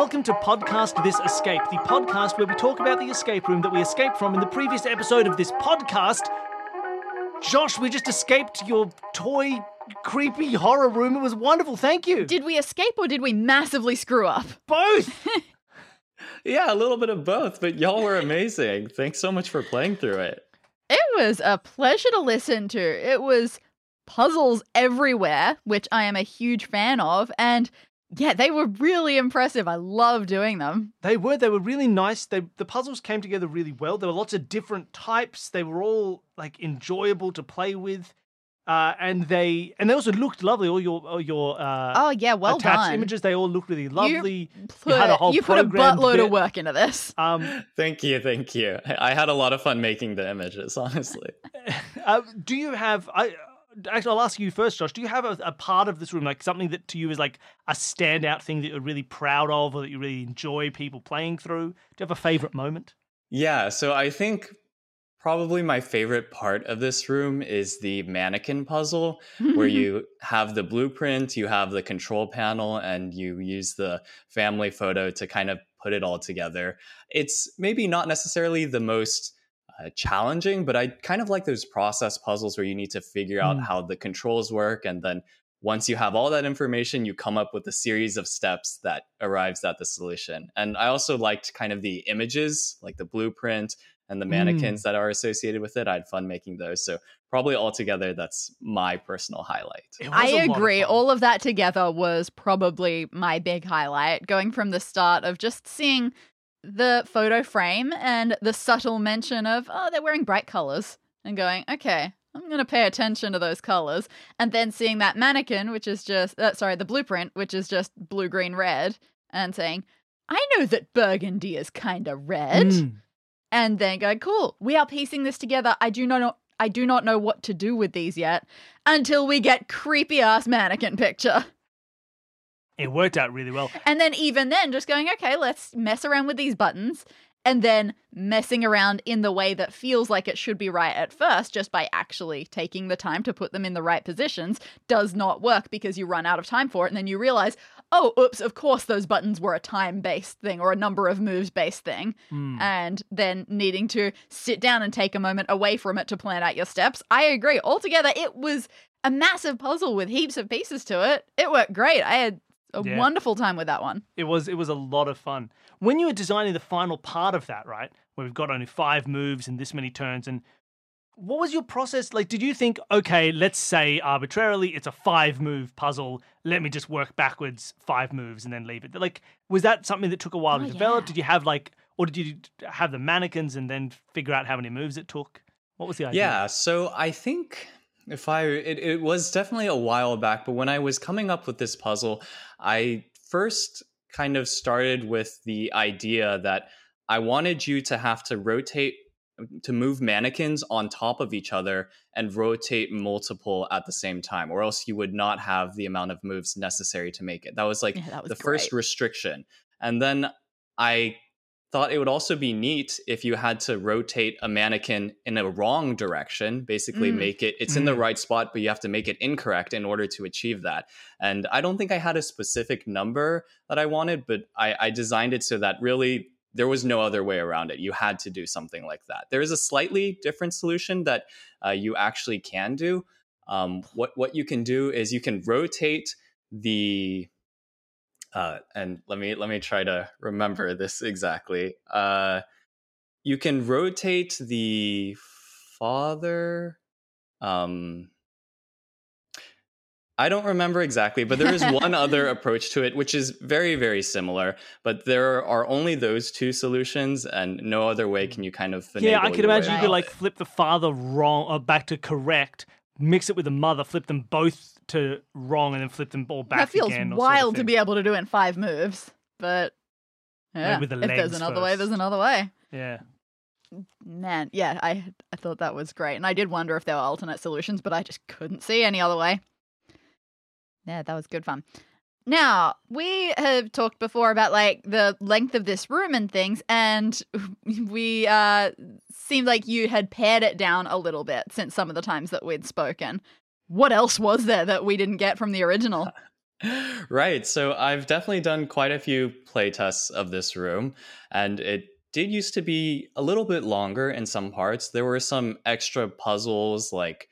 Welcome to Podcast This Escape, the podcast where we talk about the escape room that we escaped from in the previous episode of this podcast. Josh, we just escaped your toy creepy horror room. It was wonderful. Thank you. Did we escape or did we massively screw up? Both. Yeah, a little bit of both, but y'all were amazing. Thanks so much for playing through it. It was a pleasure to listen to. It was puzzles everywhere, which I am a huge fan of, and yeah, they were really impressive. I love doing them. They were. They were really nice. They the puzzles came together really well. There were lots of different types. They were all like enjoyable to play with. Uh, and they and they also looked lovely. All your all your uh, Oh yeah, well attached done. images, they all looked really lovely. Put, had a whole you put a buttload bit. of work into this. Um, Thank you, thank you. I I had a lot of fun making the images, honestly. uh, do you have? I actually, I'll ask you first, Josh. Do you have a, a part of this room, like something that to you is like a standout thing that you're really proud of, or that you really enjoy people playing through? Do you have a favorite moment? Yeah, so I think probably my favorite part of this room is the mannequin puzzle where you have the blueprint, you have the control panel, and you use the family photo to kind of put it all together. It's maybe not necessarily the most uh, challenging, but I kind of like those process puzzles where you need to figure out Mm. how the controls work. And then once you have all that information, you come up with a series of steps that arrives at the solution. And I also liked kind of the images, like the blueprint and the Mm. mannequins that are associated with it. I had fun making those. So probably altogether, that's my personal highlight. I was a lot of agree. All of that together was probably my big highlight. Going from the start of just seeing the photo frame and the subtle mention of, oh, they're wearing bright colors, and going, okay, I'm going to pay attention to those colors. And then seeing that mannequin, which is just, uh, sorry, the blueprint, which is just blue, green, red, and saying, I know that burgundy is kind of red. Mm. And then go, cool, we are piecing this together. I do not know. I do not know what to do with these yet until we get creepy ass mannequin picture. It worked out really well. And then even then just going, okay, let's mess around with these buttons and then messing around in the way that feels like it should be right at first just by actually taking the time to put them in the right positions does not work because you run out of time for it and then you realize, "Oh, oops, of course those buttons were a time-based thing or a number of moves based thing." Mm. and then needing to sit down and take a moment away from it to plan out your steps. I agree. Altogether, it was a massive puzzle with heaps of pieces to it. It worked great. I had a Yeah. wonderful time with that one. It was it was a lot of fun. When you were designing the final part of that, right, where we've got only five moves and this many turns, and what was your process like? Did you think, okay, let's say arbitrarily it's a five move puzzle. Let me just work backwards five moves and then leave it. Like, was that something that took a while Oh, to develop? yeah. Did you have like, or did you have the mannequins and then figure out how many moves it took? What was the idea? Yeah, so I think if I it, it was definitely a while back, but when I was coming up with this puzzle, I first kind of started with the idea that I wanted you to have to rotate to move mannequins on top of each other and rotate multiple at the same time or else you would not have the amount of moves necessary to make it. That was like Yeah, that was the first restriction. And then I thought it would also be neat if you had to rotate a mannequin in a wrong direction, basically Mm. make it it's in the Mm. right spot, but you have to make it incorrect in order to achieve that. And I don't think I had a specific number that I wanted, but I, I designed it so that really there was no other way around it. You had to do something like that. There is a slightly different solution that uh, you actually can do. Um, what what you can do is you can rotate the uh, and let me let me try to remember this exactly. Uh, you can rotate the father. Um, I don't remember exactly, but there is one other approach to it, which is very very similar. But there are only those two solutions, and no other way can you kind of Yeah, I could imagine you could like it. flip the father wrong or back to correct, mix it with the mother, flip them both to wrong, and then flip them all back that feels again. or sort of wild to be able to do it in five moves, but yeah, with the if there's legs another way, there's another way. Yeah. Man, yeah, I I thought that was great, and I did wonder if there were alternate solutions, but I just couldn't see any other way. Yeah, that was good fun. Now we have talked before about like the length of this room and things, and we uh seemed like you had pared it down a little bit since some of the times that we'd spoken. What else was there that we didn't get from the original? right. So I've definitely done quite a few playtests of this room, and it did used to be a little bit longer in some parts. There were some extra puzzles, like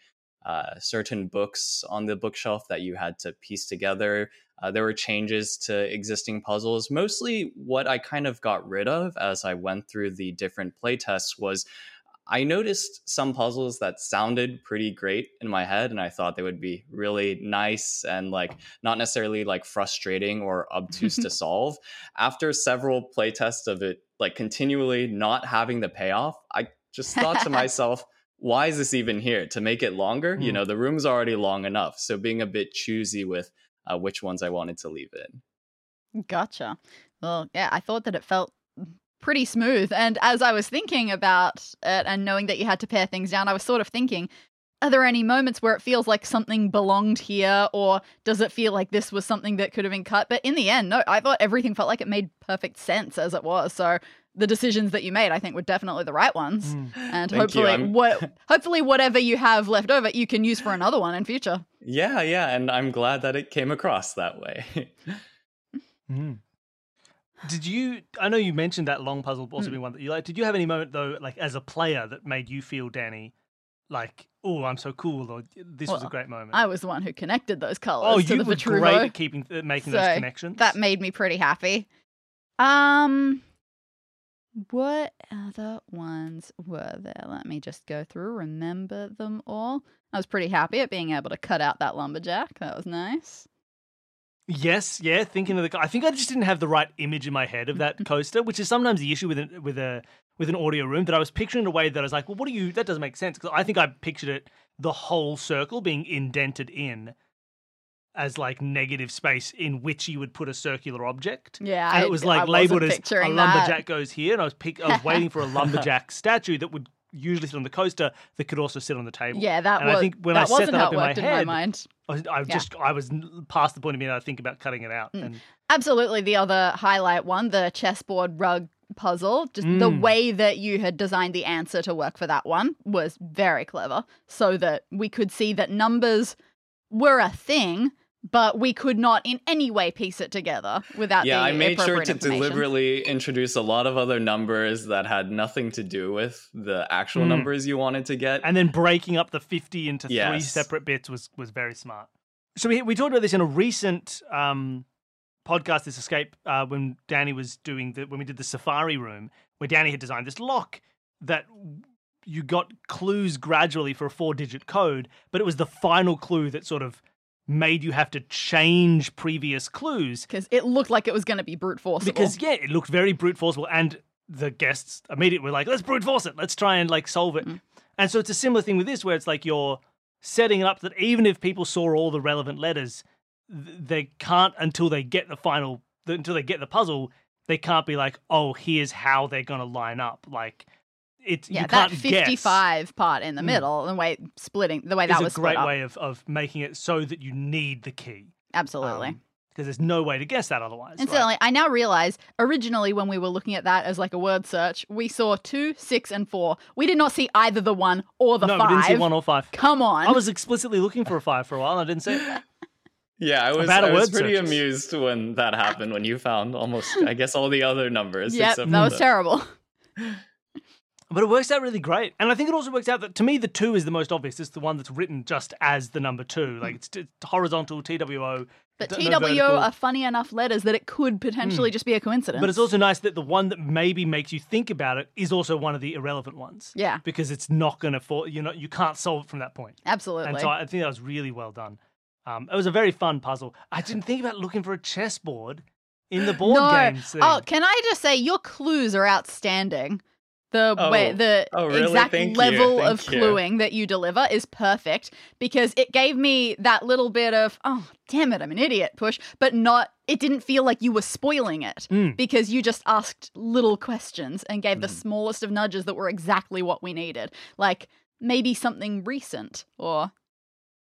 uh, certain books on the bookshelf that you had to piece together. Uh, there were changes to existing puzzles. Mostly, what I kind of got rid of as I went through the different playtests was I noticed some puzzles that sounded pretty great in my head, and I thought they would be really nice and like not necessarily like frustrating or obtuse to solve. After several playtests of it, like continually not having the payoff, I just thought to myself, why is this even here? To make it longer? Mm. You hmm. know, the room's already long enough. So being a bit choosy with uh, which ones I wanted to leave in. Gotcha. Well, yeah, I thought that it felt pretty smooth. And as I was thinking about it and knowing that you had to pare things down, I was sort of thinking, are there any moments where it feels like something belonged here? Or does it feel like this was something that could have been cut? But in the end no i thought everything felt like it made perfect sense as it was. So the decisions that you made i think were definitely the right ones. Mm. and Thank hopefully what hopefully whatever you have left over you can use for another one in future. Yeah yeah. And i'm glad that it came across that way. Mm. Did you? I know you mentioned that long puzzle also mm. being one that you like. Did you have any moment though, like as a player, that made you feel, Danny, like, oh, I'm so cool, or this well, was a great moment? I was the one who connected those colors. Oh, to you the were Vitruvo. great at keeping uh, making so those connections. That made me pretty happy. Um, what other ones were there? Let me just go through, remember them all. I was pretty happy at being able to cut out that lumberjack. That was nice. Yes, yeah. Thinking of the, I think I just didn't have the right image in my head of that coaster, which is sometimes the issue with a, with a with an audio room. That I was picturing in a way that I was like, well, what do you? That doesn't make sense because I think I pictured it the whole circle being indented in as like negative space in which you would put a circular object. Yeah, and it was like I labeled as a lumberjack that. goes here, and I was pick, I was waiting for a lumberjack statue that would usually sit on the coaster that could also sit on the table. Yeah, that and was. I think when I set that up in my worked head, in my mind. I was, I Yeah. just I was past the point of being able to think about cutting it out. Mm. And Absolutely. The other highlight one, the chessboard rug puzzle, just the Mm. way that you had designed the answer to work for that one was very clever. So that we could see that numbers were a thing, but we could not in any way piece it together without yeah, the I made sure to deliberately introduce a lot of other numbers that had nothing to do with the actual Mm. numbers you wanted to get. and then breaking up the 50 into three separate bits was was very smart. So we we talked about this in a recent um, podcast, this escape, uh, when Danny was doing the when we did the safari room, where Danny had designed this lock that you got clues gradually for a four digit code, but it was the final clue that sort of made you have to change previous clues because it looked like it was going to be brute forceable. because yeah, it looked very brute forceable, and the guests immediately were like, "Let's brute force it. Let's try and like solve it." Mm. And so it's a similar thing with this, where it's like you're setting it up that even if people saw all the relevant letters, they can't until they get the final, until they get the puzzle, they can't be like, "Oh, here's how they're going to line up." Like it's yeah, you that can't guess. 55 part in the Mm. middle, the way splitting, the way is that a was great split up. way of of making it so that you need the key. Absolutely. because there's no way to guess that otherwise. right? Incidentally, I now realize originally when we were looking at that as like a word search, we saw two, six, and four. We did not see either the one or the no, five. we didn't see one or five. Come on. I was explicitly looking for a five for a while, and I didn't see it. yeah, I was, I was pretty searches. amused when that happened, when you found almost, I guess, all the other numbers. Yeah, except that for was the- terrible. But it works out really great. And I think it also works out that to me, the two is the most obvious. It's the one that's written just as the number two. Like it's, it's horizontal, TWO. But d- no are funny enough letters that it could potentially just be a coincidence. But it's also nice that the one that maybe makes you think about it is also one of the irrelevant ones. Yeah, Because it's not going to fall, you know, you can't solve it from that point. absolutely. And so I think that was really well done. Um, it was a very fun puzzle. I didn't think about looking for a chessboard in the board no. games thing. Oh, can I just say your clues are outstanding. The Oh. way the Oh, really? exact Thank level of you. cluing that you deliver is perfect because it gave me that little bit of oh damn it I'm an idiot push, but not it didn't feel like you were spoiling it Mm. because you just asked little questions and gave the Mm. smallest of nudges that were exactly what we needed. Like maybe something recent or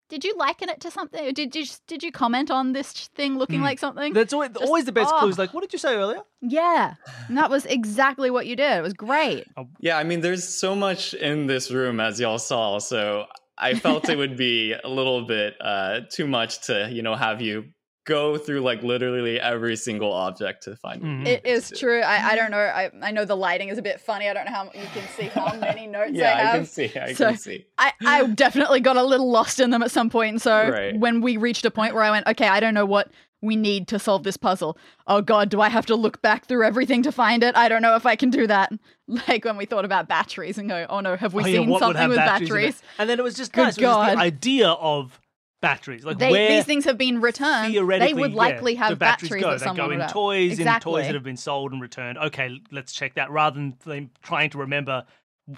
did you liken it to something? Or Did you did you comment on this thing looking Mm. like something? That's always, Just- always the best oh. clues. Like, what did you say earlier? Yeah, and that was exactly what you did. It was great. Yeah, I mean, there's so much in this room, as y'all saw. So I felt it would be a little bit uh, too much to, you know, have you go through like literally every single object to find Mhm. what It you is need to true. I, I don't know. I, I know the lighting is a bit funny. I don't know how you can see how many notes yeah, I have. I can see. I So- can see. I, I definitely got a little lost in them at some point. So Right. when we reached a point where I went, okay, I don't know what we need to solve this puzzle. Oh God, do I have to look back through everything to find it? I don't know if I can do that. Like when we thought about batteries and go, oh no, have we Oh, seen what would something with batteries in it? batteries? And then it was just Good nice. It was just the idea of batteries, like They, where these things have been returned. They theoretically would yeah, likely the have batteries batteries go. that They someone go in would have. toys, in toys that have been sold and returned. Okay, let's check that rather than them trying to remember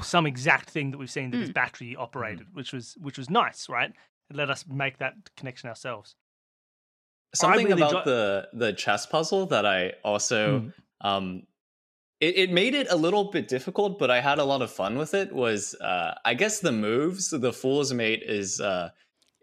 some exact thing that we've seen that Hmm. is battery operated, which was which was nice, right? It let us make that connection ourselves. Something really about enjoy- the the chess puzzle that I also Mm. um it, it made it a little bit difficult, but I had a lot of fun with it. Was uh, I guess the moves, the fool's mate is, uh,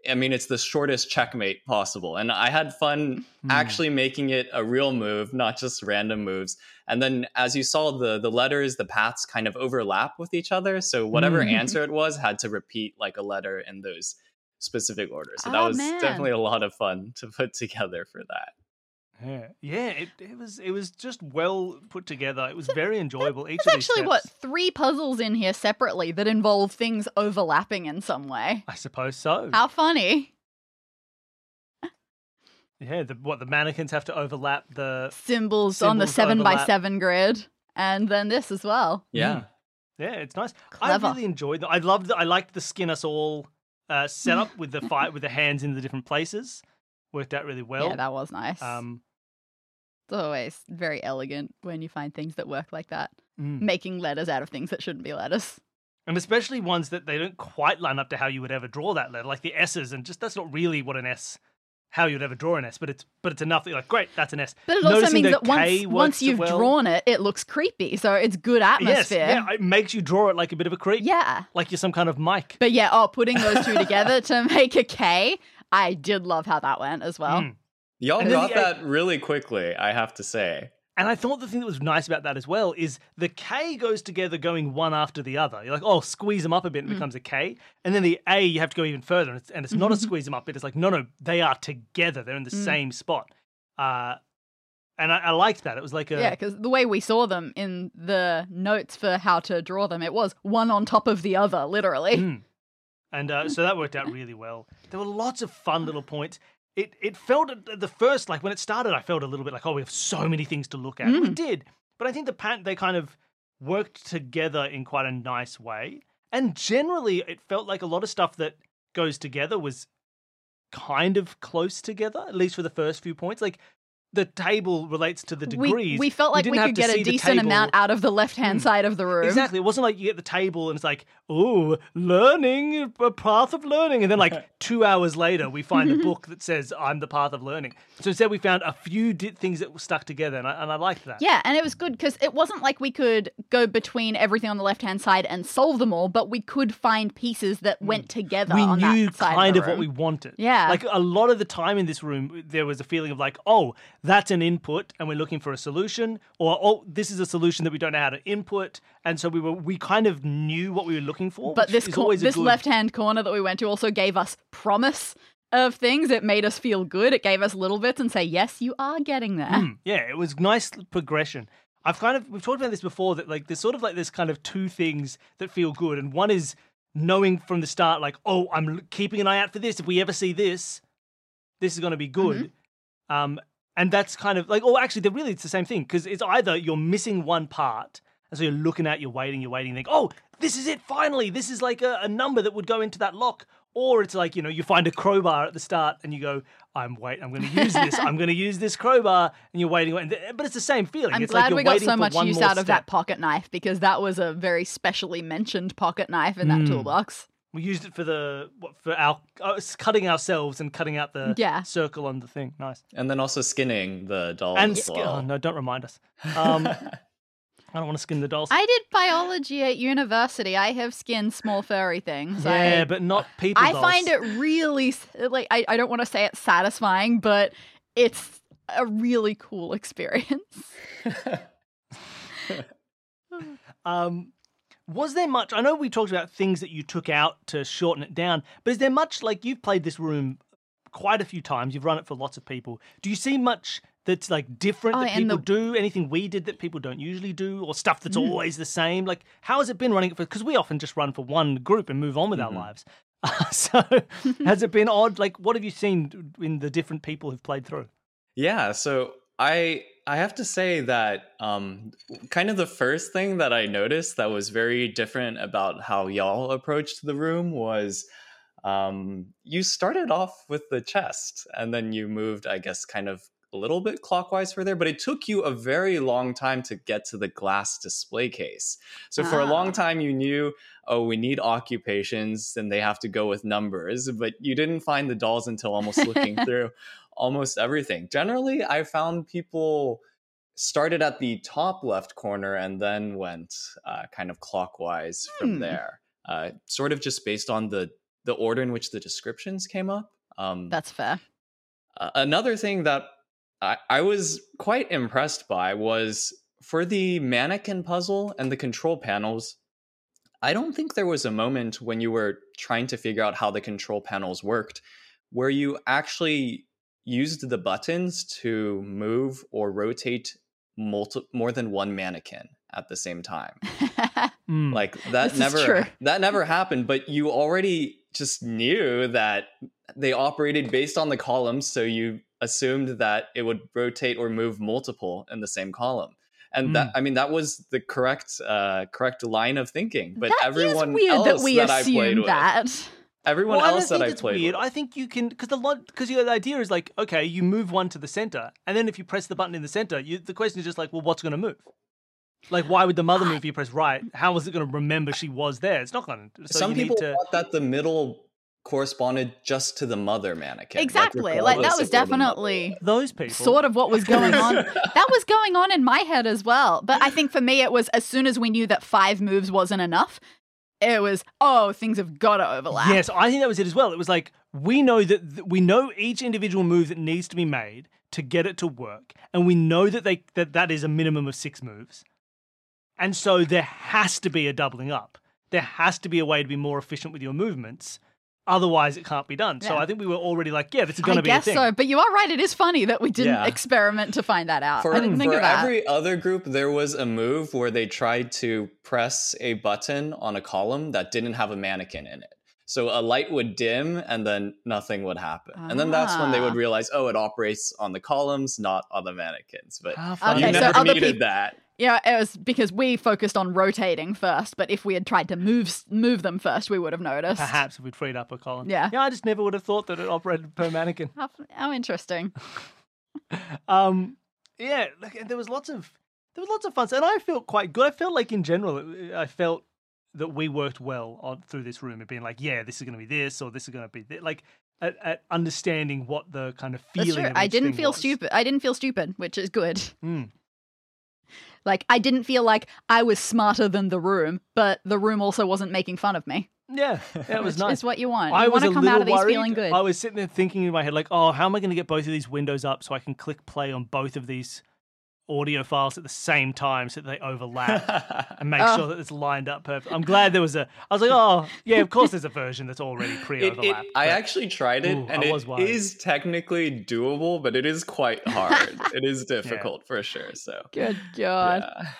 I mean, it's the shortest checkmate possible, and I had fun Mm. actually making it a real move, not just random moves. And then, as you saw, the the letters, the paths kind of overlap with each other. So whatever Mm. answer it was had to repeat like a letter in those specific orders. So that Oh, was man. definitely a lot of fun to put together for that. Yeah, yeah. It, it was it was just well put together. It was very enjoyable. Each There's of these actually what three puzzles in here separately that involve things overlapping in some way. I suppose so. How funny! Yeah, the, what the mannequins have to overlap the. Symbols, on the Symbols seven by seven grid, and then this as well. Yeah. Mm. Yeah, it's nice. Clever. I really enjoyed that. I loved. I liked the skin us all uh, setup with the fight with the hands in the different places. Worked out really well. yeah, that was nice. um, it's always very elegant when you find things that work like that. mm. Making letters out of things that shouldn't be letters. and especially ones that they don't quite line up to how you would ever draw that letter, like the S's, and just that's not really what an S, how you'd ever draw an S, but it's but it's enough that you're like, great, that's an S. But it also Noticing means that once once you've well. drawn it, it looks creepy. So it's good Yes, atmosphere. yeah, it makes you draw it like a bit of a creep, Yeah. like you're some kind of mic. But yeah, oh, putting those two together to make a K, I did love how that went as well. Mm. Y'all And got the- that really quickly, I have to say. And I thought the thing that was nice about that as well is the K goes together going one after the other. You're like, oh, squeeze them up a bit and Mm. becomes a K. And then the A, you have to go even further. And it's, and it's not a squeeze them up bit. It's like, no, no, they are together. They're in the Mm. same spot. Uh, and I, I liked that. It was like a. Yeah, because the way we saw them in the notes for how to draw them, it was one on top of the other, literally. Mm. And uh, so that worked out really well. There were lots of fun little points. It it felt at the first like when it started, I felt a little bit like, oh, we have so many things to look at. We Mm. did, but I think the pat they kind of worked together in quite a nice way. And generally, it felt like a lot of stuff that goes together was kind of close together, at least for the first few points. Like the table relates to the degrees. we felt like we, didn't could get a decent amount out of the left hand Mm. side of the room. Exactly. It wasn't like you get the table and it's like, oh, learning, a path of learning. And then, like, two hours later, we find a book that says, I'm the path of learning. So instead, we found a few di- things that were stuck together. And I, and I liked that. Yeah, and it was good because it wasn't like we could go between everything on the left hand side and solve them all, but we could find pieces that went together We on knew that side kind of, of, what we wanted. Yeah. Like a lot of the time in this room, there was a feeling of like, oh, that's an input and we're looking for a solution, or oh, this is a solution that we don't know how to input. And so we were, we kind of knew what we were looking for. But this cor- this good- left hand corner that we went to also gave us promise of things. It made us feel good. It gave us little bits and say, yes, you are getting there. Mm, yeah, it was nice progression. I've kind of we've talked about this before that like there's sort of like this kind of two things that feel good, and one is knowing from the start like oh I'm keeping an eye out for this. If we ever see this, this is going to be good. Um, and that's kind of like oh actually they're really it's the same thing because it's either you're missing one part and so you're looking at you're waiting you're waiting you think oh this is it finally this is like a, a number that would go into that lock or it's like you know you find a crowbar at the start and you go i'm wait i'm going to use this i'm going to use this crowbar and you're waiting but it's the same feeling I'm it's glad like you're we got so much use out of that pocket knife because that was a very specially mentioned pocket knife in that Mm. toolbox. We used it for the what, for our uh, cutting ourselves and cutting out the Yeah. circle on the thing nice And then also skinning the dolls and as sk- well. oh no don't remind us um i don't want to skin the dolls I did biology at university. I have skinned small furry things. yeah I, but not people I dolls. find it really like I, I don't want to say it's satisfying, but it's a really cool experience. Um, was there much? I know we talked about things that you took out to shorten it down, but is there much like you've played this room quite a few times. You've run it for lots of people. Do you see much that's like different Oh, that people the- do? Anything we did that people don't usually do, or stuff that's Mm. always the same? Like, how has it been running it for? Because we often just run for one group and move on with Mhm. our lives. so, has it been odd? Like, what have you seen in the different people who've played through? Yeah, so I I have to say that um, kind of the first thing that I noticed that was very different about how y'all approached the room was um, you started off with the chest and then you moved, I guess, kind of a little bit clockwise for there, but it took you a very long time to get to the glass display case. So for a Ah. long time, you knew, oh, we need occupations and they have to go with numbers, but you didn't find the dolls until almost looking through almost everything. Generally, I found people started at the top left corner and then went uh, kind of clockwise from Hmm. there, uh, sort of just based on the the order in which the descriptions came up. Um, That's fair. uh, another thing that I, I was quite impressed by was for the mannequin puzzle and the control panels. I don't think there was a moment when you were trying to figure out how the control panels worked where you actually used the buttons to move or rotate multi- more than one mannequin at the same time Mm. like that This never that never happened but you already just knew that they operated based on the columns so you assumed that it would rotate or move multiple in the same column and that i mean that was the correct uh correct line of thinking but that is everyone weird else that we that I played assume with that. everyone Well, I else that I it's played weird. with I think you can because the lot because the idea is like okay, you move one to the center, and then if you press the button in the center, you, the question is just like, well, what's going to move? Like, why would the mother move if you press right? How is it going to remember she was there? It's not going to. So some people to. thought that the middle corresponded just to the mother mannequin Exactly. Like that was of where the mother definitely Those people. sort of what was going on. that was going on in my head as well. But I think for me, it was as soon as we knew that five moves wasn't enough, it was, oh, things have got to overlap. Yes, I think that was it as well. It was like we know that th- we know each individual move that needs to be made to get it to work, and we know that they that that is a minimum of six moves, and so there has to be a doubling up. There has to be a way to be more efficient with your movements. Otherwise, it can't be done. So Yeah. I think we were already like, yeah, this is going to be a guess so. But you are right. It is funny that we didn't Yeah. experiment to find that out. For, I didn't think for of that. every other group, there was a move where they tried to press a button on a column that didn't have a mannequin in it. So a light would dim and then nothing would happen. And then that's when they would Ah. realize, oh, it operates on the columns, not on the mannequins. But How you funny. Okay, so never other needed peop- that. Yeah, it was because we focused on rotating first. But if we had tried to move move them first, we would have noticed. Perhaps if we'd freed up a column. Yeah. Yeah, I just never would have thought that it operated per mannequin. How, how interesting. um yeah and there was lots of there was lots of fun and i felt quite good i felt like in general i felt that we worked well on through this room of being like yeah this is going to be this or this is going to be this. like at, at understanding what the kind of feeling I didn't feel was. stupid. I didn't feel stupid, which is good. Mm. Like I didn't feel like I was smarter than the room, but the room also wasn't making fun of me. yeah that was nice is what you want. I you was want to come out of these worried. feeling good. I was sitting there thinking in my head, like, oh, how am I going to get both of these windows up so I can click play on both of these audio files at the same time so that they overlap and make Oh. sure that it's lined up perfect. I'm glad there was a. I was like, oh, yeah, of course there's a version that's already pre-overlapped. it, I actually tried it, Ooh, and I it was worried. is technically doable, but it is quite hard. it is difficult for sure. So, Good God. yeah.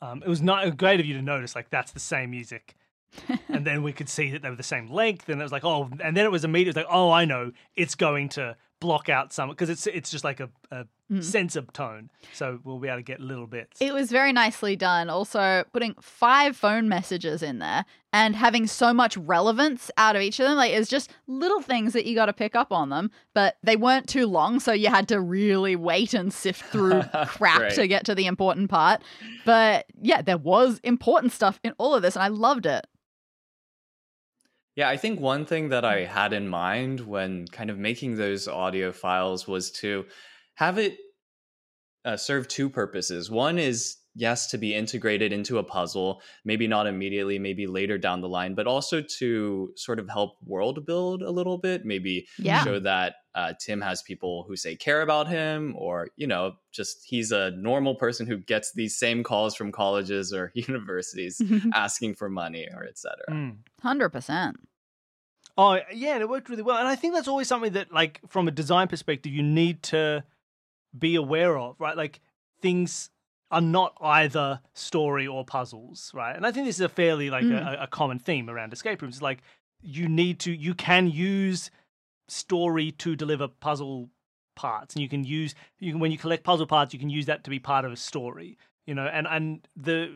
Um, it was not great of you to notice like that's the same music, and then we could see that they were the same length, and it was like, oh, and then it was immediate. immediately like, oh, I know, it's going to block out some because it's it's just like a, a Mm. sense of tone, so we'll be able to get little bits. It was very nicely done. Also, putting five phone messages in there and having so much relevance out of each of them. Like, it's just little things that you got to pick up on them, but they weren't too long. So you had to really wait and sift through crap Right. to get to the important part. But yeah, there was important stuff in all of this, and I loved it. Yeah, I think one thing that I had in mind when kind of making those audio files was to have it uh, serve two purposes. One is, yes, to be integrated into a puzzle, maybe not immediately, maybe later down the line, but also to sort of help world build a little bit, maybe Yeah. show that uh, Tim has people who say care about him, or, you know, just he's a normal person who gets these same calls from colleges or universities asking for money or etc. Mm. Hundred percent. Oh yeah, and it worked really well. And I think that's always something that, like, from a design perspective, you need to be aware of, right? Like things are not either story or puzzles, right? And I think this is a fairly like Mm. a, a common theme around escape rooms. Like you need to, you can use story to deliver puzzle parts, and you can use you can when you collect puzzle parts, you can use that to be part of a story, you know. And and the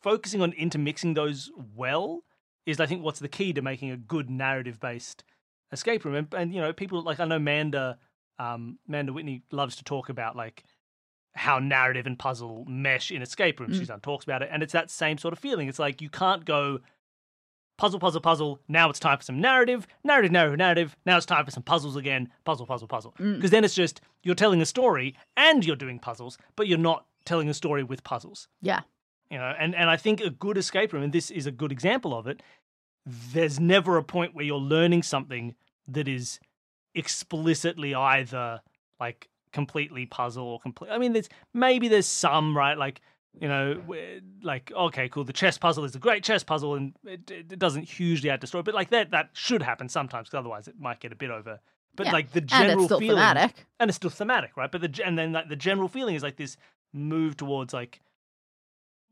focusing on intermixing those well is, I think, what's the key to making a good narrative based escape room. And, and you know, people like I know Manda, um, Manda Whitney loves to talk about like how narrative and puzzle mesh in escape rooms. Mm. She's done talks about it, and it's that same sort of feeling. It's like you can't go puzzle, puzzle, puzzle. Now it's time for some narrative, narrative, narrative, narrative. Now it's time for some puzzles again. Puzzle, puzzle, puzzle. Mm. Because then it's just you're telling a story and you're doing puzzles, but you're not telling a story with puzzles Yeah. you know and and i think a good escape room and this is a good example of it there's never a point where you're learning something that is explicitly either like completely puzzle or complete i mean there's maybe there's some right like you know like okay cool the chess puzzle is a great chess puzzle and it, it doesn't hugely add to story but like that that should happen sometimes 'cause otherwise it might get a bit over but Yeah, like the general And it's still feeling thematic. and it's still thematic, right? But the and then like the general feeling is like this move towards like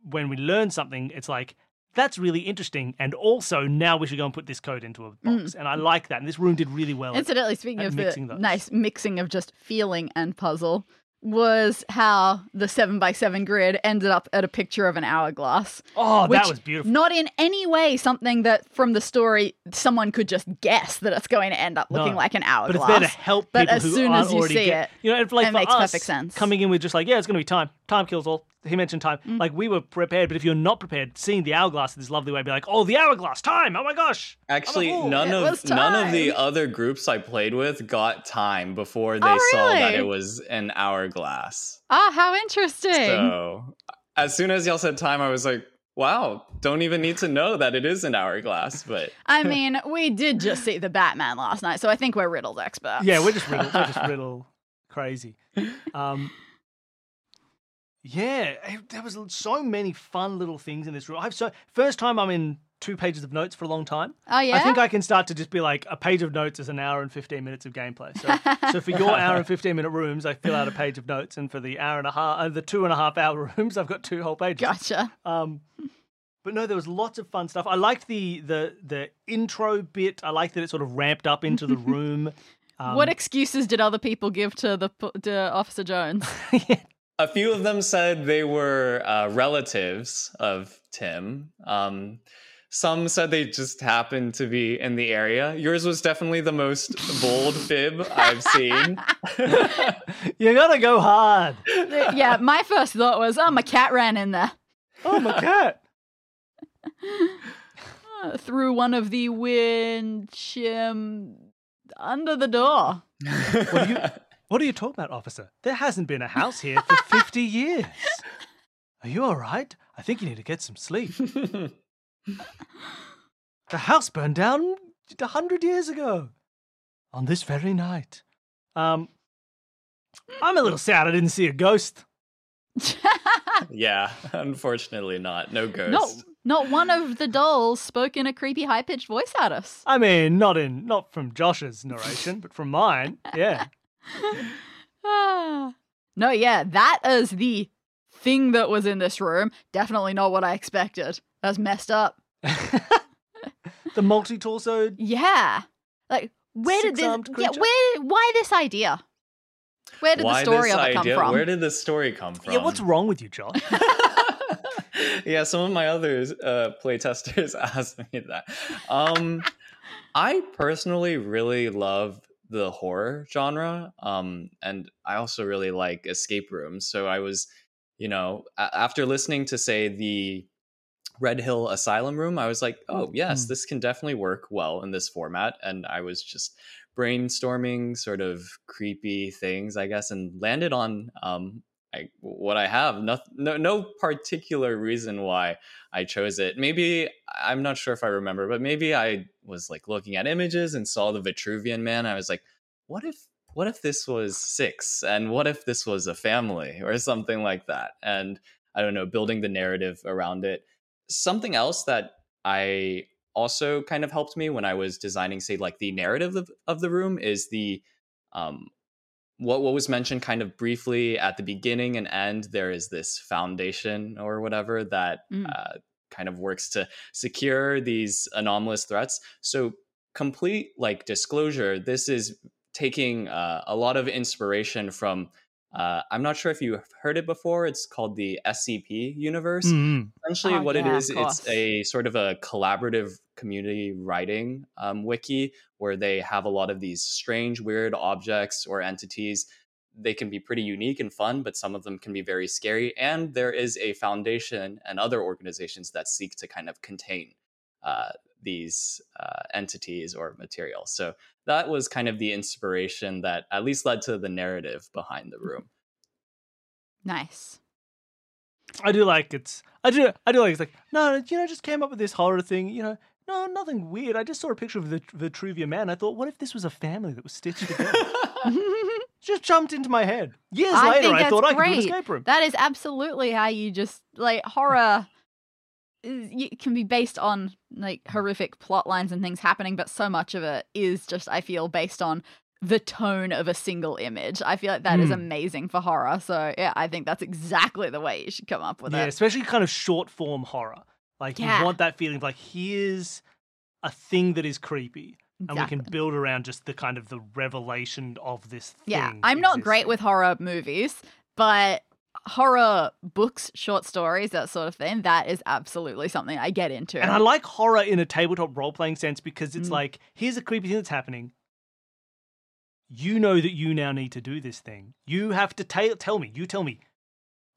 when we learn something, it's like that's really interesting, and also now we should go and put this code into a box, mm. and I like that. And this room did really well. at- Incidentally, speaking at of the mixing those. nice mixing of just feeling and puzzle, was how the seven by seven grid ended up at a picture of an hourglass. oh, that was beautiful. Not in any way something that from the story someone could just guess that it's going to end up looking No, like an hourglass. But it's there to help But as who soon as you see get, it, you know, and like it makes us, perfect sense. Coming in with just like, yeah, it's going to be time. Time kills all. He mentioned time. Mm. Like we were prepared, but if you're not prepared, seeing the hourglass in this lovely way, be like, oh, the hourglass, time. Oh my gosh. Actually, none It of none of the other groups I played with got time before they Oh, saw that it was an hourglass. Ah, how interesting. So as soon as y'all said time, I was like, "Wow, don't even need to know that it is an hourglass." But I mean, we did just see the Batman last night, so I think we're riddled experts. Yeah, we're just riddle, we're just riddle crazy. Um, yeah, eh, there was so many fun little things in this room. I've so first time I'm in two pages of notes for a long time. Oh yeah. I think I can start to just be like a page of notes is an hour and fifteen minutes of gameplay. So, so for your hour and fifteen minute rooms, I fill out a page of notes, and for the hour and a half, uh, the two and a half hour rooms, I've got two whole pages. Gotcha. Um, but no, there was lots of fun stuff. I liked the the the intro bit. I liked that it sort of ramped up into the room. Um, what excuses did other people give to the to Officer Jones? A few of them said they were uh, relatives of Tim. Um, some said they just happened to be in the area. Yours was definitely the most bold fib I've seen. you gotta go hard. yeah, my first thought was, oh, my cat ran in there Oh my cat. uh, through one of the winch um, under the door. What are you What are you talking about, officer? There hasn't been a house here for fifty years. Are you all right? I think you need to get some sleep. The house burned down a hundred years ago, on this very night. Um, I'm a little sad I didn't see a ghost. yeah, unfortunately not. No ghost. not, not one of the dolls spoke in a creepy, high pitched voice at us. I mean, not in not from Josh's narration, but from mine. Yeah. Ah. no, yeah, that is the thing that was in this room. Definitely not what I expected. That's messed up. the multi-torso. Yeah. Like, where did this? Six-armed Yeah, where? Why this idea? Where did Why the story this of it come idea? from? Where did the story come from? Yeah, what's wrong with you, Josh? yeah, some of my other uh, playtesters asked me that. Um, I personally really love the horror genre, um, and I also really like escape rooms. So I was, you know, a- after listening to say the Red Hill Asylum Room, I was like, oh yes, Mm. this can definitely work well in this format, and I was just brainstorming sort of creepy things, I guess, and landed on um, I, what I have. No, no, no particular reason why I chose it. Maybe I'm not sure if I remember, but maybe I was like looking at images and saw the Vitruvian Man. I was like, what if, what if this was six, and what if this was a family or something like that? And I don't know, building the narrative around it. Something else that I also kind of helped me when I was designing, say, like the narrative of, of the room is the um, what what was mentioned kind of briefly at the beginning and end. There is this foundation or whatever that Mm. uh, kind of works to secure these anomalous threats. So complete like disclosure, this is taking uh, a lot of inspiration from. Uh, I'm not sure if you've heard it before. It's called the SCP universe Mm. essentially Oh, what yeah, it of is course. it's a sort of a collaborative community writing um, wiki where they have a lot of these strange weird objects or entities they can be pretty unique and fun but some of them can be very scary and there is a foundation and other organizations that seek to kind of contain uh, these uh, entities or materials so that was kind of the inspiration that at least led to the narrative behind the room Nice. I do like it's. I do. I do like it's like no, you know, just came up with this horror thing. You know, no, nothing weird. I just saw a picture of the Vitruvian Man. I thought, what if this was a family that was stitched together? just jumped into my head. Years I later, I that's thought I could do an escape room. That is absolutely how you just like horror. It can be based on like horrific plot lines and things happening, but so much of it is just I feel based on the tone of a single image. I feel like that is Hmm. amazing for horror. So yeah, I think that's exactly the way you should come up with Yeah, it. especially kind of short form horror. Like Yeah. you want that feeling of like here's a thing that is creepy, and we can build around just the kind of the revelation of this thing. Yeah, I'm not great with horror movies, but horror books, short stories, that sort of thing, that is absolutely something I get into. And I like horror in a tabletop role playing sense because it's Mm. like, here's a creepy thing that's happening. You know that you now need to do this thing. You have to ta- tell me. You tell me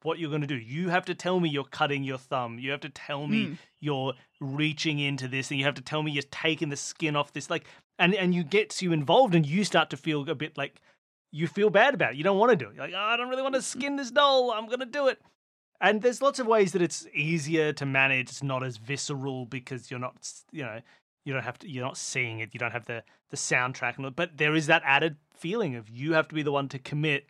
what you're going to do. You have to tell me you're cutting your thumb. You have to tell me Mm. you're reaching into this, and you have to tell me you're taking the skin off this. Like, and and you get you involved, and you start to feel a bit like you feel bad about it. You don't want to do it. You're like, oh, I don't really want to skin this doll. I'm going to do it. And there's lots of ways that it's easier to manage. It's not as visceral because you're not, you know, you don't have to. You're not seeing it. You don't have the the soundtrack, and but there is that added feeling of you have to be the one to commit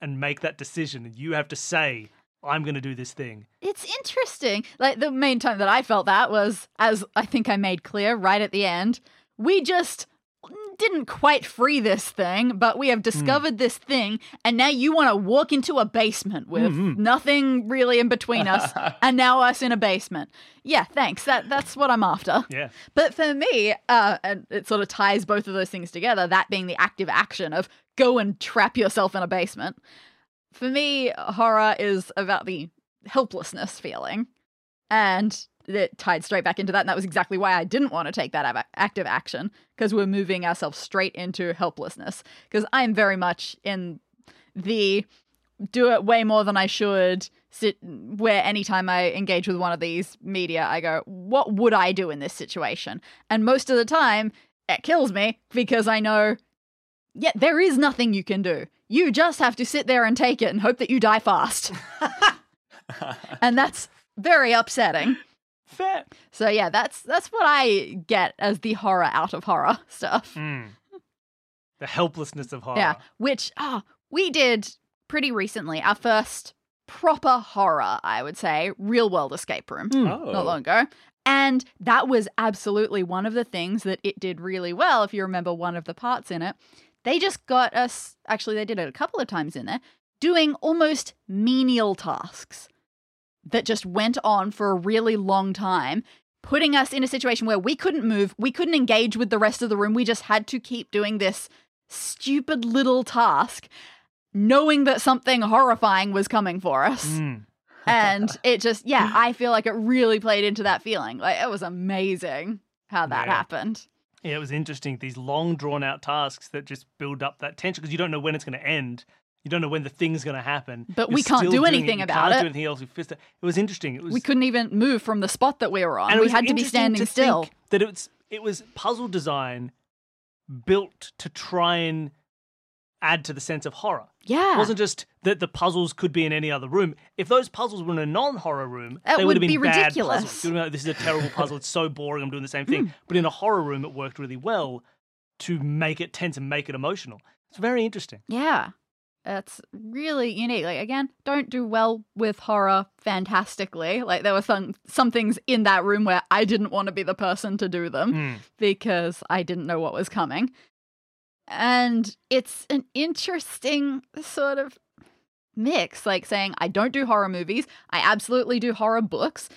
and make that decision, and you have to say, "I'm going to do this thing." It's interesting. Like the main time that I felt that was, as I think I made clear right at the end, we just didn't quite free this thing, but we have discovered this thing, and now you want to walk into a basement with Mhm. nothing really in between us, and now us in a basement. Yeah, thanks. That that's what I'm after. Yeah. But for me, uh, and it sort of ties both of those things together. That being the active action of go and trap yourself in a basement. For me, horror is about the helplessness feeling, and it tied straight back into that. And that was exactly why I didn't want to take that active action because we're moving ourselves straight into helplessness. Because I'm very much in the do it way more than I should. Sit where anytime I engage with one of these media, I go, what would I do in this situation? And most of the time, it kills me because I know, yeah, there is nothing you can do. You just have to sit there and take it and hope that you die fast. and that's very upsetting. Fair. So yeah, that's that's what I get as the horror out of horror stuff. Mm. The helplessness of horror. Yeah, which oh, we did pretty recently. Our first proper horror, I would say, real world escape room, Mm. oh. not long ago. And that was absolutely one of the things that it did really well. If you remember one of the parts in it, they just got us, actually, they did it a couple of times in there, doing almost menial tasks that just went on for a really long time, putting us in a situation where we couldn't move, we couldn't engage with the rest of the room. We just had to keep doing this stupid little task, knowing that something horrifying was coming for us. Mm. And it just, yeah, I feel like it really played into that feeling. Like it was amazing how that Yeah. happened. Yeah, it was interesting. These long drawn out tasks that just build up that tension because you don't know when it's going to end. You don't know when the thing's going to happen. But You're we can't do anything You about can't it. Do anything else. It. It was interesting. It was. We couldn't even move from the spot that we were on. and We had to be standing to still. That it was it was puzzle design built to try and add to the sense of horror. Yeah. It wasn't just that the puzzles could be in any other room. If those puzzles were in a non-horror room, That they would have been be ridiculous. puzzles. You know, this is a terrible puzzle. It's so boring. I'm doing the same thing. Hmm. But in a horror room, it worked really well to make it tense and make it emotional. It's very interesting. Yeah. It's really unique. Like again, don't do well with horror fantastically. Like there were some some things in that room where I didn't want to be the person to do them Mm. because I didn't know what was coming. And it's an interesting sort of mix, like saying, I don't do horror movies, I absolutely do horror books.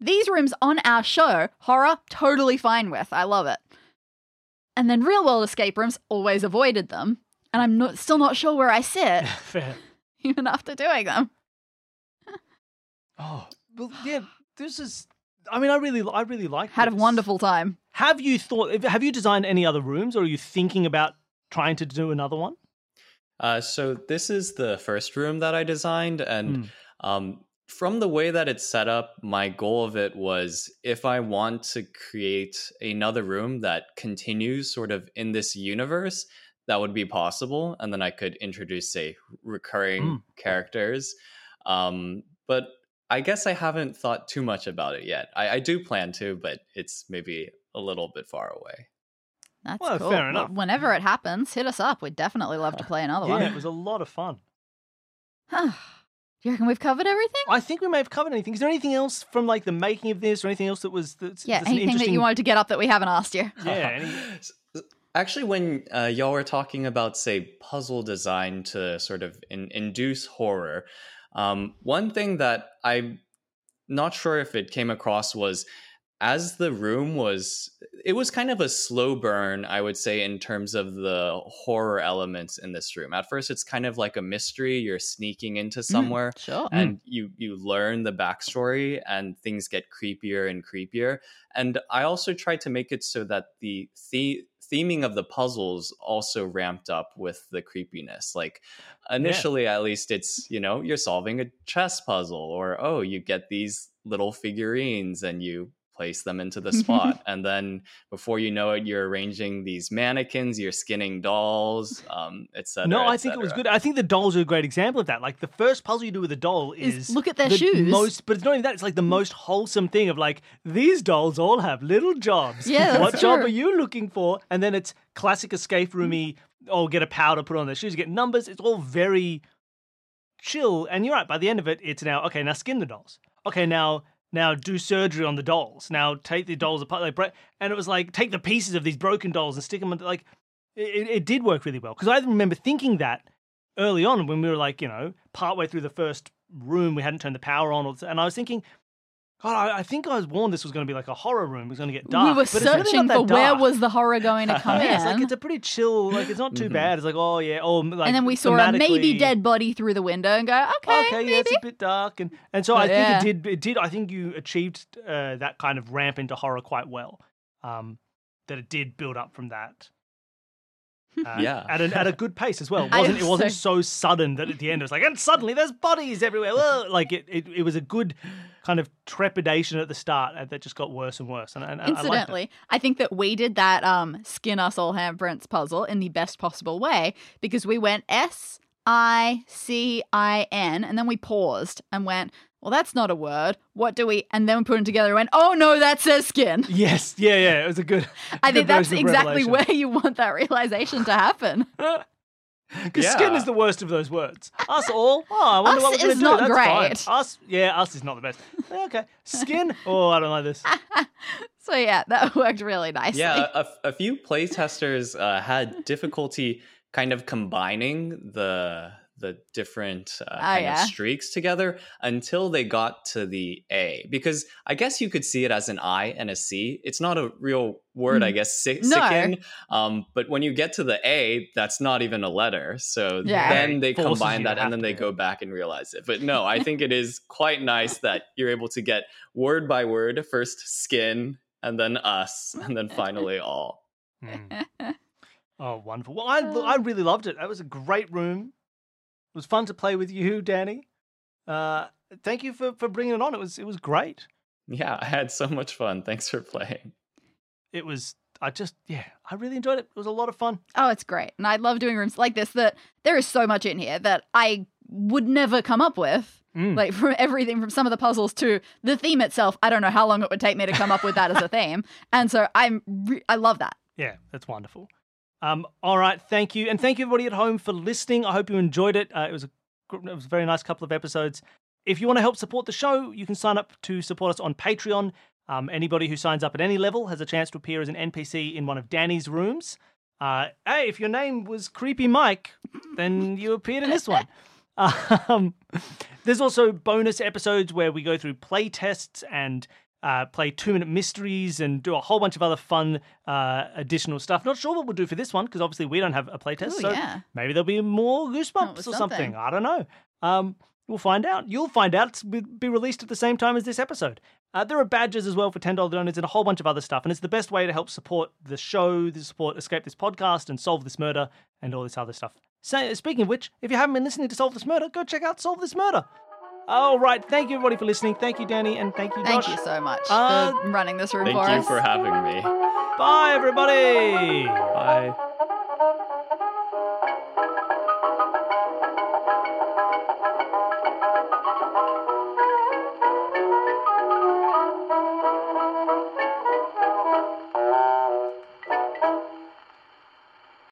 These rooms on our show, horror, totally fine with. I love it. And then real world escape rooms, always avoided them. And I'm not, still not sure where I sit, Fair. even after doing them. Oh, well, yeah. This is. I mean, I really, I really like. Had a wonderful time. Have you thought? Have you designed any other rooms, or are you thinking about trying to do another one? Uh, so this is the first room that I designed, and Mm. um, from the way that it's set up, my goal of it was if I want to create another room that continues sort of in this universe, that would be possible, and then I could introduce, say, recurring Mm. characters. Um, but I guess I haven't thought too much about it yet. I, I do plan to, but it's maybe a little bit far away. That's Well, cool. fair Well, enough. Whenever it happens, hit us up. We'd definitely love to play another Yeah, one. it was a lot of fun. Do you reckon we've covered everything? I think we may have covered anything. Is there anything else from like the making of this, or anything else that was that's, Yeah, that's an anything that you wanted to get up that we haven't asked you. Yeah, any- S- Actually, when uh, y'all were talking about, say, puzzle design to sort of in- induce horror, um, one thing that I'm not sure if it came across was as the room was, it was kind of a slow burn, I would say, in terms of the horror elements in this room. At first, it's kind of like a mystery. You're sneaking into somewhere Sure. and you you learn the backstory and things get creepier and creepier and i also tried to make it so that the the theming of the puzzles also ramped up with the creepiness. Like initially at least it's you know you're solving a chess puzzle or oh you get these little figurines and you place them into the spot and then before you know it you're arranging these mannequins you're skinning dolls um etc no, I think it was good. I think the dolls are a great example of that. Like the first puzzle you do with a doll Is is, look at their the shoes. Most, but it's not even that. It's like the most wholesome thing of like these dolls all have little jobs. Yeah, what that's job true. are you looking for? And then it's classic escape roomy. Oh, get a powder, put on their shoes, get numbers. It's all very chill. And you're right. By the end of it, it's now okay. Now skin the dolls. Okay, now now do surgery on the dolls. Now take the dolls apart. Like, and it was like take the pieces of these broken dolls and stick them like it, it did work really well because I remember thinking that early on when we were like you know partway through the first room we hadn't turned the power on and I was thinking God I, I think I was warned this was going to be like a horror room it was going to get dark we were but it's really searching not for that where dark. was the horror going to come yeah, it's in. like it's a pretty chill like it's not too Mhm. bad it's like oh yeah oh like and then we saw a maybe thematically- dead body through the window and go, okay, okay, maybe. yeah, it's a bit dark, and and so But I think it did. It did. I think you achieved uh, that kind of ramp into horror quite well. Um, that it did build up from that. Uh, Yeah. at a, at a good pace as well. It wasn't it wasn't also- so sudden that at the end it was like, and suddenly there's bodies everywhere. Whoa! Like it, it, it was a good kind of trepidation at the start that just got worse and worse. And, and I- I. Incidentally, I think that we did that um, skin us all handprints puzzle in the best possible way because we went S I C I N and then we paused and went, well, that's not a word. What do we? And then we put them together and went, oh no, that says skin. Yes, yeah, yeah. It was a good. I think that's exactly revelation. where you want that realization to happen. Because skin is the worst of those words. Us all. Oh, I wonder Us what we're is gonna not do. That's fine. Us, yeah, us is not the best. Okay, skin. Oh, I don't like this. So yeah, that worked really nicely. Yeah, a, a few playtesters uh, had difficulty kind of combining the the different uh, kind yeah. of streaks together until they got to the A. Because I guess you could see it as an I and a C. It's not a real word, I Mm. guess, sick, No. sicken. Um, but when you get to the A, that's not even a letter. So Yeah. then they Forces combine that and then to they go back and realize it. But no, I think it is quite nice that you're able to get word by word first skin and then us and then finally all. Hmm. Oh, wonderful. Well, I, I really loved it. That was a great room. It was fun to play with you, Danny. Uh, thank you for, for bringing it on. It was it was great. Yeah, I had so much fun. Thanks for playing. It was. I just yeah, I really enjoyed it. It was a lot of fun. Oh, it's great. And I love doing rooms like this that there is so much in here that I would never come up with. Mm. Like from everything from some of the puzzles to the theme itself. I don't know how long it would take me to come up with that as a theme. And so I'm re- I love that. Yeah, that's wonderful. Um, all right, thank you, and thank you everybody at home for listening. I hope you enjoyed it. Uh, it was a it was a very nice couple of episodes. If you want to help support the show, you can sign up to support us on Patreon. Um, anybody who signs up at any level has a chance to appear as an NPC in one of Danny's rooms. Uh, hey, if your name was Creepy Mike, then you appeared in this one. Um, there's also bonus episodes where we go through play tests and uh, play two minute mysteries and do a whole bunch of other fun uh, additional stuff. Not sure what we'll do for this one because obviously we don't have a playtest. so yeah. maybe there'll be more goosebumps or something. something. I don't know. Um, we'll find out. You'll find out. It's be be released at the same time as this episode. Uh, there are badges as well for $10 donors and a whole bunch of other stuff. And it's the best way to help support the show, to support Escape This Podcast and Solve This Murder and all this other stuff. So, speaking of which, if you haven't been listening to Solve This Murder, go check out Solve This Murder. All right. Thank you, everybody, for listening. Thank you, Danny, and thank you, Josh. Thank you so much Uh, for running this room Thank for you us. for having me. Bye, everybody. Bye.